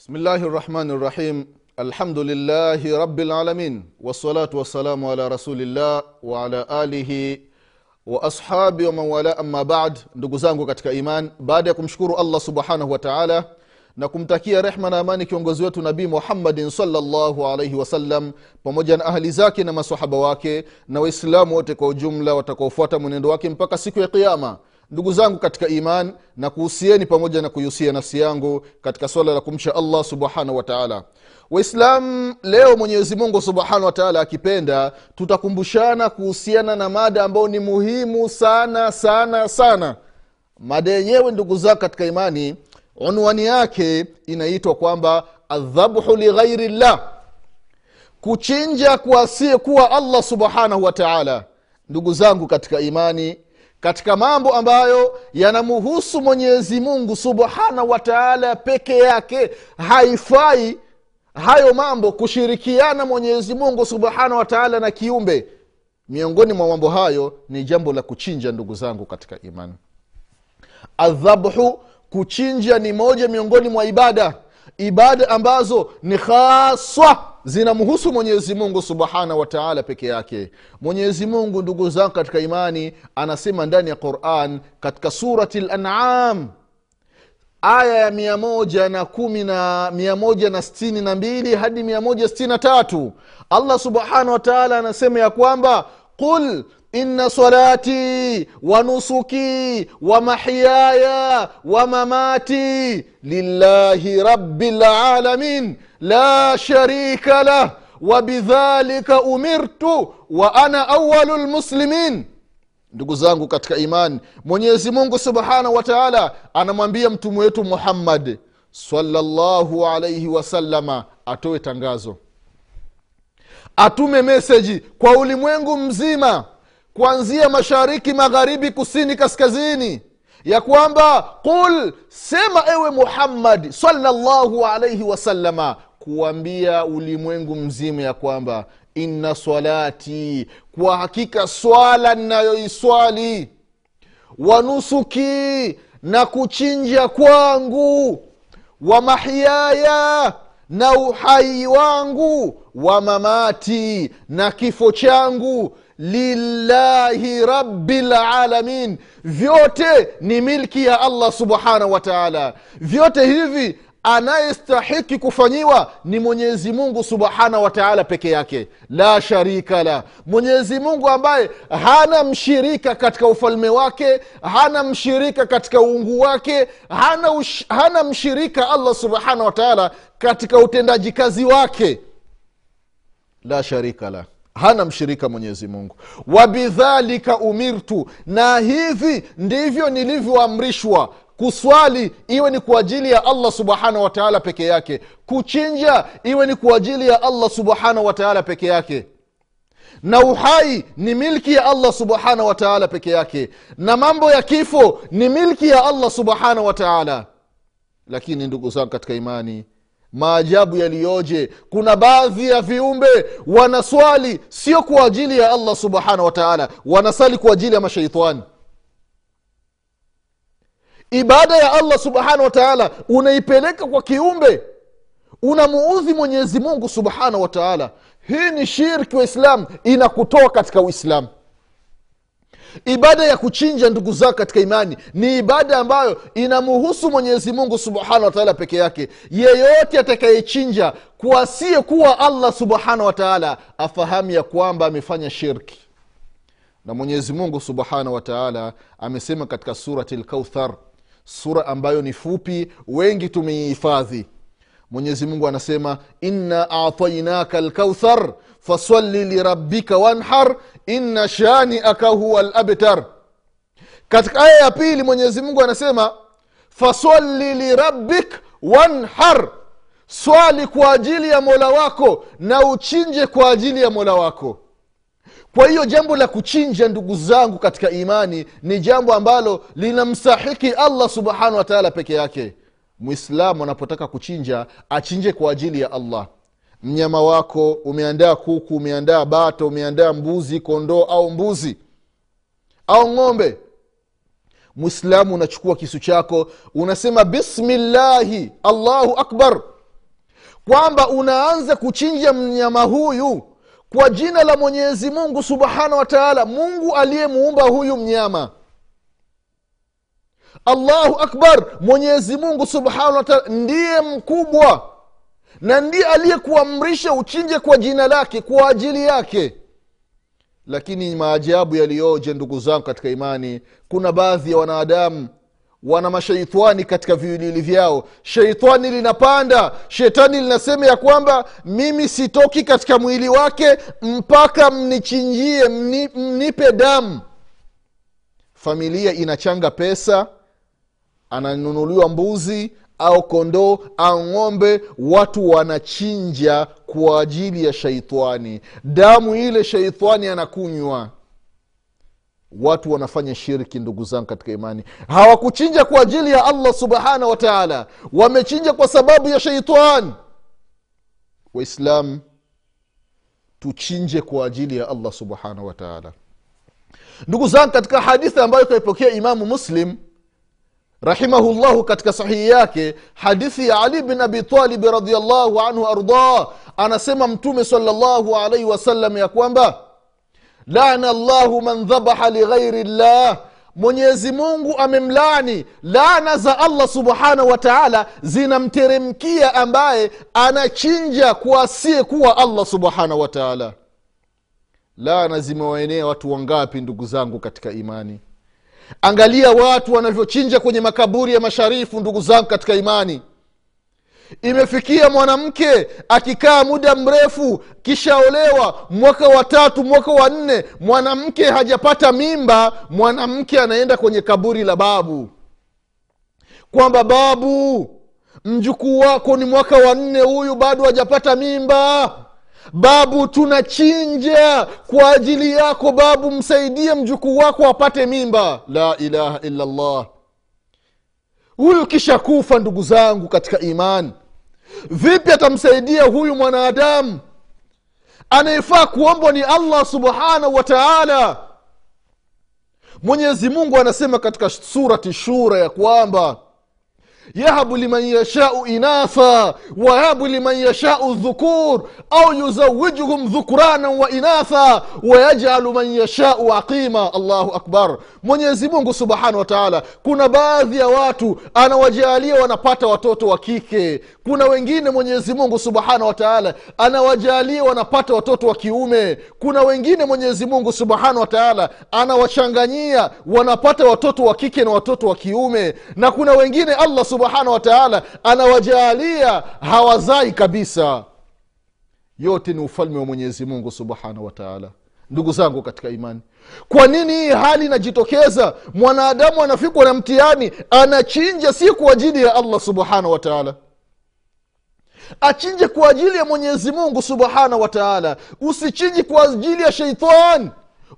بسم الله الرحمن الرحيم الحمد لله رب العالمين والصلاة والسلام على رسول الله وعلى آله waashabi wamanwala amma bad ndugu zangu katika iman baada ya kumshukuru allah subhanahu wa taala na kumtakia rehma na amani kiongozi wetu nabii muhammadin salllahu alaihi wasallam pamoja na ahli zake na masahaba wake na waislamu wote kwa ujumla watakaofuata mwenendo wake mpaka siku ya qiama ndugu zangu katika iman na kuhusieni pamoja na kuihusia nafsi yangu katika swala la kumcha allah subhanahu wataala waislam leo mwenyezi mungu subhanahu wataala akipenda tutakumbushana kuhusiana na mada ambayo ni muhimu sana sana sana. Mada yenyewe ndugu zangu katika imani unwani yake inaitwa kwamba adhabhu lighairi llah. Kuchinja kuasiyekuwa allah subhanahu wataala ndugu zangu katika imani katika mambo ambayo yanamuhusu mwenyezi mungu subhanahu wa taala peke yake haifai hayo mambo kushirikiana mwenyezi mungu subhanahu wa taala na kiumbe. Miongoni mwa mambo hayo ni jambo la kuchinja ndugu zangu katika imani. Adhabhu kuchinja ni moja miongoni mwa ibada. Ibada ambazo ni haswa zinamhusu mwenyezi mungu subhanahu wa taala peke yake. Mwenyezi mungu ndugu zangu katika imani anasema ndani ya quran katika surati lanam aya ya mia moja na mbili hadi mia moja stini na tatu. Allah subhanahu wa taala anasema ya kwamba qul إن صلاتي ونسكي ومحياي ومماتي لله رب العالمين لا شريك له وبذلك أمرت وأنا أول المسلمين ndugu zangu katika imani mwenyezi mungu subhanahu wa taala anamwambia mtume wetu muhammad salllahu alaihi wasalama atoe tangazo atume meseji kwa ulimwengu mzima kuanzia mashariki magharibi kusini kaskazini ya kwamba qul sema ewe muhammadi salllahu alaihi wasalama kuambia ulimwengu mzima ya kwamba inna salati kwa hakika swala ninayoiswali wanusuki na kuchinja kwangu wa mahyaya na uhai wangu wa mamati na kifo changu lillahi rabilalamin vyote ni milki ya allah subhanahu wa taala. Vyote hivi anayestahiki kufanyiwa ni mwenyezi mungu subhanahu wa taala peke yake. La sharika la. Mwenyezi mungu ambaye hana mshirika katika ufalme wake hana mshirika katika uungu wake hana, ush, hana mshirika allah subhanahu wa taala katika utendaji kazi wake. La sharika la hana mshirika mwenyezi mungu. Wabidhalika umirtu na hivi ndivyo nilivyoamrishwa kuswali iwe ni kwa ajili ya allah subhanahu wataala peke yake. Kuchinja iwe ni kwa ajili ya allah subhanahu wataala peke yake. Na uhai ni milki ya allah subhanahu wataala peke yake. Na mambo ya kifo ni milki ya allah subhanahu wataala lakini ndugu zangu katika imani maajabu yaliyoje. Kuna baadhi ya viumbe wanaswali sio kwa ajili ya allah subhanahu wataala wanasali kwa ajili ya mashaitani. Ibada ya allah subhanahu wataala unaipeleka kwa kiumbe unamuudhi mwenyezi mungu subhanahu wataala hii ni shirki waislamu inakutoa katika uislamu ibada ya kuchinja ndugu zako katika imani ni ibada ambayo inamuhusu mwenyezi mungu subhanahu wataala peke yake. Yeyote atakayechinja kuasiyekuwa allah subhanahu wataala afahamu ya kwamba amefanya shirki. Na mwenyezi mungu subhanahu wataala amesema katika surati lkauthar sura ambayo ni fupi wengi tumeihifadhi mwenyezi mungu anasema inna atainaka lkauthar faswali lirabbika wanhar inna shaniaka huwa labtar katika aya ya pili mwenyezi mungu anasema faswali lirabbik wanhar. Swali kwa ajili ya mola wako na uchinje kwa ajili ya mola wako. Kwa hiyo jambo la kuchinja ndugu zangu katika imani ni jambo ambalo linamstahiki allah subhanahu wa taala peke yake mwislamu anapotaka kuchinja achinje kwa ajili ya allah. Mnyama wako umeandaa kuku umeandaa bato umeandaa mbuzi kondoo au mbuzi au ng'ombe. Mwislamu unachukua kisu chako unasema bismillahi allahu akbar. Kwamba unaanza kuchinja mnyama huyu kwa jina la mwenyezi mungu subhanahu wa taala mungu aliyemuumba huyu mnyama allahu akbar mwenyezi mungu subhanahu wataala ndiye mkubwa na ndiye aliyekuamrisha uchinje kwa jina lake kwa ajili yake. Lakini maajabu yaliyoje ndugu zangu katika imani kuna baadhi ya wanadamu wana mashaitani katika viwiliwili vyao. Sheitani linapanda shetani linasema ya kwamba mimi sitoki katika mwili wake mpaka mnichinjie mni, mnipe damu. Familia inachanga pesa ananunuliwa mbuzi au kondoo au ng'ombe watu wanachinja kwa ajili ya shaitani. Damu ile shaitani anakunywa. Watu wanafanya shirki ndugu zangu katika imani. Hawakuchinja kwa ajili ya allah subhanahu wa taala. Wamechinja kwa sababu ya sheitani waislam tuchinje kwa ajili ya allah subhanahu wa taala. Ndugu zangu katika hadithi ambayo kaipokea imamu muslim rahimahullahu katika sahihi yake hadithi ya ali bin abi talibi radiallahu anhu ardah anasema mtume salllahu alaihi wasallam ya kwamba lana llahu man dhabaha lighairi llah. Mwenyezi mungu amemlani laana za allah subhanahu wa taala zinamteremkia ambaye anachinja kuasie kuwa allah subhanahu wa taala. Laana zimewaenea watu wangapi ndugu zangu katika imani angalia watu wanavyochinja kwenye makaburi ya masharifu ndugu zangu katika imani. Imefikia mwanamke akikaa muda mrefu kishaolewa mwaka wa tatu mwaka wa nne mwanamke hajapata mimba mwanamke anaenda kwenye kaburi la babu. Kwamba babu mjukuu wako ni mwaka wa nne huyu bado hajapata mimba babu tunachinja kwa ajili yako. Babu msaidie mjukuu wako apate mimba. La ilaha illa llah huyu kisha kufa ndugu zangu katika imani. Vipi atamsaidia huyu mwanadamu? Anayefaa kuombwa ni allah subhanahu wa taala. Mwenyezi mungu anasema katika surati shura ya kwamba yahabu liman yashau inatha wayahabu liman yashau dhukur au yuzawijuhum dhukranan wa inatha wayajalu man yashau aqima. Allahu akbar. Mwenyezi mungu subhanahu wa taala kuna baadhi ya watu anawajalia wanapata watoto wa kike. Kuna wengine mwenyezi mungu subhanahu wa taala anawajalia wanapata watoto wa kiume. Kuna wengine mwenyezi mungu subhanahu wa taala anawachanganyia wanapata watoto wa kike na watoto wa kiume. Na kuna wengine allah wa taala anawajaalia hawazai kabisa. Yote ni ufalme wa mwenyezi mungu subhanahu wa ndugu zangu katika imani kwa nini hii hali inajitokeza? Mwanadamu anafikwa na mtihani anachinja si kwa ajili ya allah subhanahu wa achinje kwa ajili ya mwenyezi mungu subhanahu wa usichinji kwa ajili ya sheitani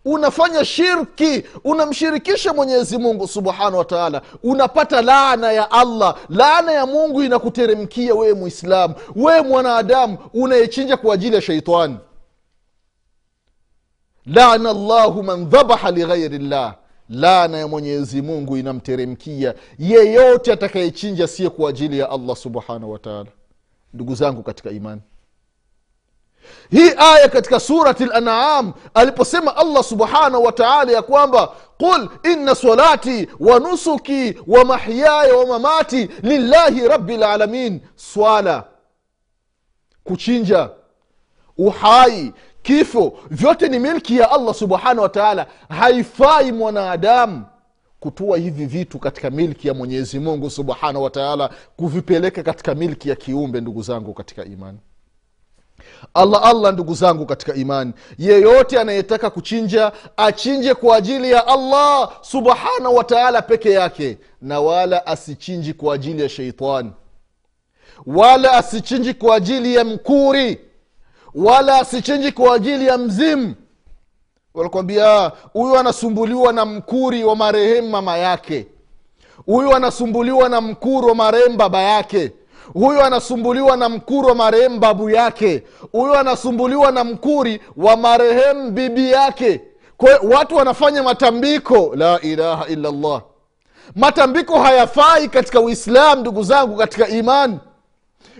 unafanya shirki unamshirikisha mwenyezi mungu subhanahu wa taala. Unapata laana ya allah. Laana ya mungu inakuteremkia wewe muislamu wewe mwanadamu unayechinja kwa ajili ya sheitani lana llahu man dhabaha lighairi llah laana ya mwenyezi mungu inamteremkia yeyote atakayechinja siye kwa ajili ya allah subhanahu wa taala. Ndugu zangu katika imani hii aya katika surati lanam aliposema allah subhanahu wa taala ya kwamba qul inna salati wa nusuki wa mahyaya wa mamati lillahi rabi lalamin swala kuchinja uhai kifo vyote ni milki ya allah subhanahu wataala haifai mwanadamu kutua hivi vitu katika milki ya mwenyezi mungu subhanahu wa taala kuvipeleka katika milki ya kiumbe ndugu zangu katika imani allah allah ndugu zangu katika imani. Yeyote anayetaka kuchinja achinje kwa ajili ya allah subhanahu wataala peke yake na wala asichinji kwa ajili ya sheitani wala asichinji kwa ajili ya mkuri wala asichinji kwa ajili ya mzimu. Wanakwambia huyu anasumbuliwa na mkuri wa marehemu mama yake. Huyu anasumbuliwa na mkuru wa marehemu baba yake huyu anasumbuliwa na mkuru wa marehemu babu yake. Huyu anasumbuliwa na mkuri wa marehemu bibi yake. Kwa watu wanafanya matambiko. La ilaha illallah. Matambiko hayafai katika uislam ndugu zangu katika imani.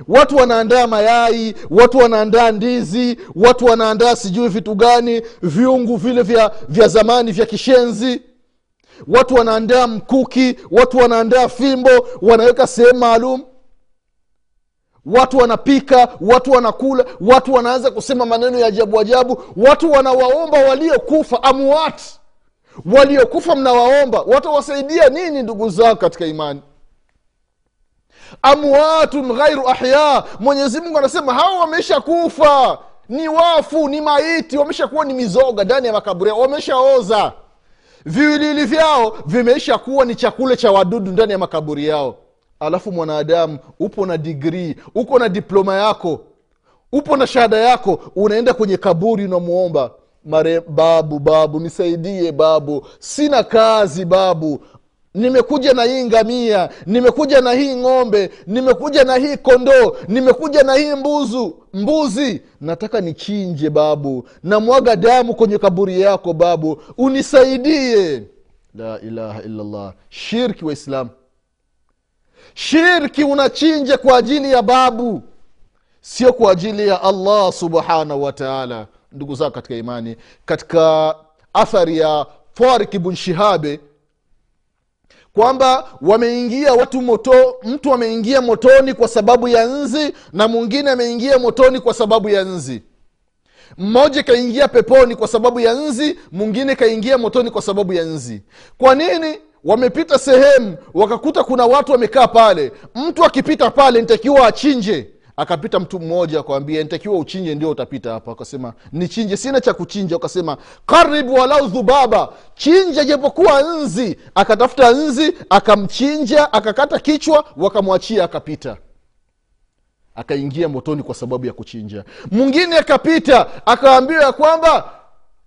Watu wanaandaa mayai watu wanaandaa ndizi watu wanaandaa sijui vitu gani viungu vile vya, vya zamani vya kishenzi. Watu wanaandaa mkuki watu wanaandaa fimbo wanaweka sehemu maalum watu wanapika watu wanakula watu wanaanza kusema maneno ya ajabu ajabu. Watu wanawaomba waliokufa amuat. Waliokufa mnawaomba. Watawasaidia nini ndugu zao katika imani? Amwatun ghairu ahya. Mwenyezi mungu anasema hawa wamesha kufa ni wafu ni maiti wameshakuwa ni mizoga ndani ya makaburi yao wameshaoza. Viwiliwili vyao vimeisha kuwa ni chakula cha wadudu ndani ya makaburi yao alafu mwanadamu upo na digrii uko na diploma yako upo na shahada yako unaenda kwenye kaburi unamwomba mare babu babu nisaidie babu sina kazi babu. Nimekuja na hii ngamia nimekuja na hii ng'ombe nimekuja na hii kondoo nimekuja na hii mbuzu mbuzi. Nataka nichinje babu. Namwaga damu kwenye kaburi yako babu. Unisaidie. La ilaha illallah. Shirki waislamu shirki unachinja kwa ajili ya babu sio kwa ajili ya allah subhanahu wataala ndugu zao katika imani katika athari ya tarik bn shihabe kwamba wameingia watu moto mtu ameingia motoni kwa sababu ya nzi na mwingine ameingia motoni kwa sababu ya nzi. Mmoja kaingia peponi kwa sababu ya nzi mwingine kaingia motoni kwa sababu ya nzi. Kwa nini wamepita sehemu wakakuta kuna watu wamekaa pale. Mtu akipita pale nitakiwa achinje. Akapita mtu mmoja akawambia nitakiwa uchinje ndio utapita hapa. Akasema nichinje sina cha kuchinja. Akasema karibu walau dhubaba chinja japokuwa nzi. Akatafuta nzi akamchinja akakata kichwa wakamwachia akapita. Akaingia motoni kwa sababu ya kuchinja. Mwingine akapita akaambiwa ya kwamba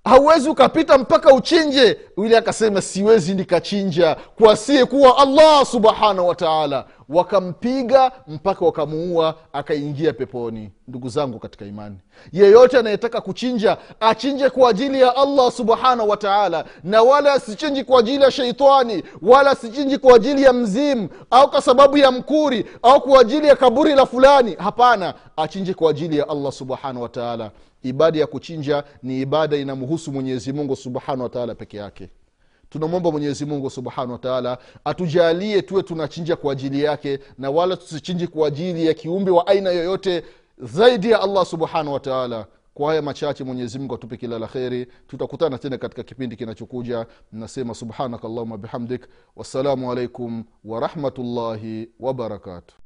hauwezi ukapita mpaka uchinje. Yule akasema siwezi nikachinja kwa sie kuwa allah subhanahu wataala wakampiga mpaka wakamuua akaingia peponi. Ndugu zangu katika imani yeyote anayetaka kuchinja achinje kwa ajili ya allah subhanahu wataala na wala asichinji kwa ajili ya sheitani wala asichinji kwa ajili ya mzimu au kwa sababu ya mkuri au kwa ajili ya kaburi la fulani. Hapana achinje kwa ajili ya allah subhanahu wataala ibada ya kuchinja ni ibada inamhusu mwenyezi mungu subhanahu wataala peke yake tunamwomba mwenyezi mungu subhanahu wataala atujalie tuwe tunachinja kwa ajili yake na wala tusichinji kwa ajili ya kiumbe wa aina yoyote zaidi ya allah subhanahu wataala kwa haya machache mwenyezi mungu atupe kila la kheri. Tutakutana tena katika kipindi kinachokuja. Nasema subhanaka allahuma bihamdik. Wassalamu alaikum warahmatullahi wabarakatuh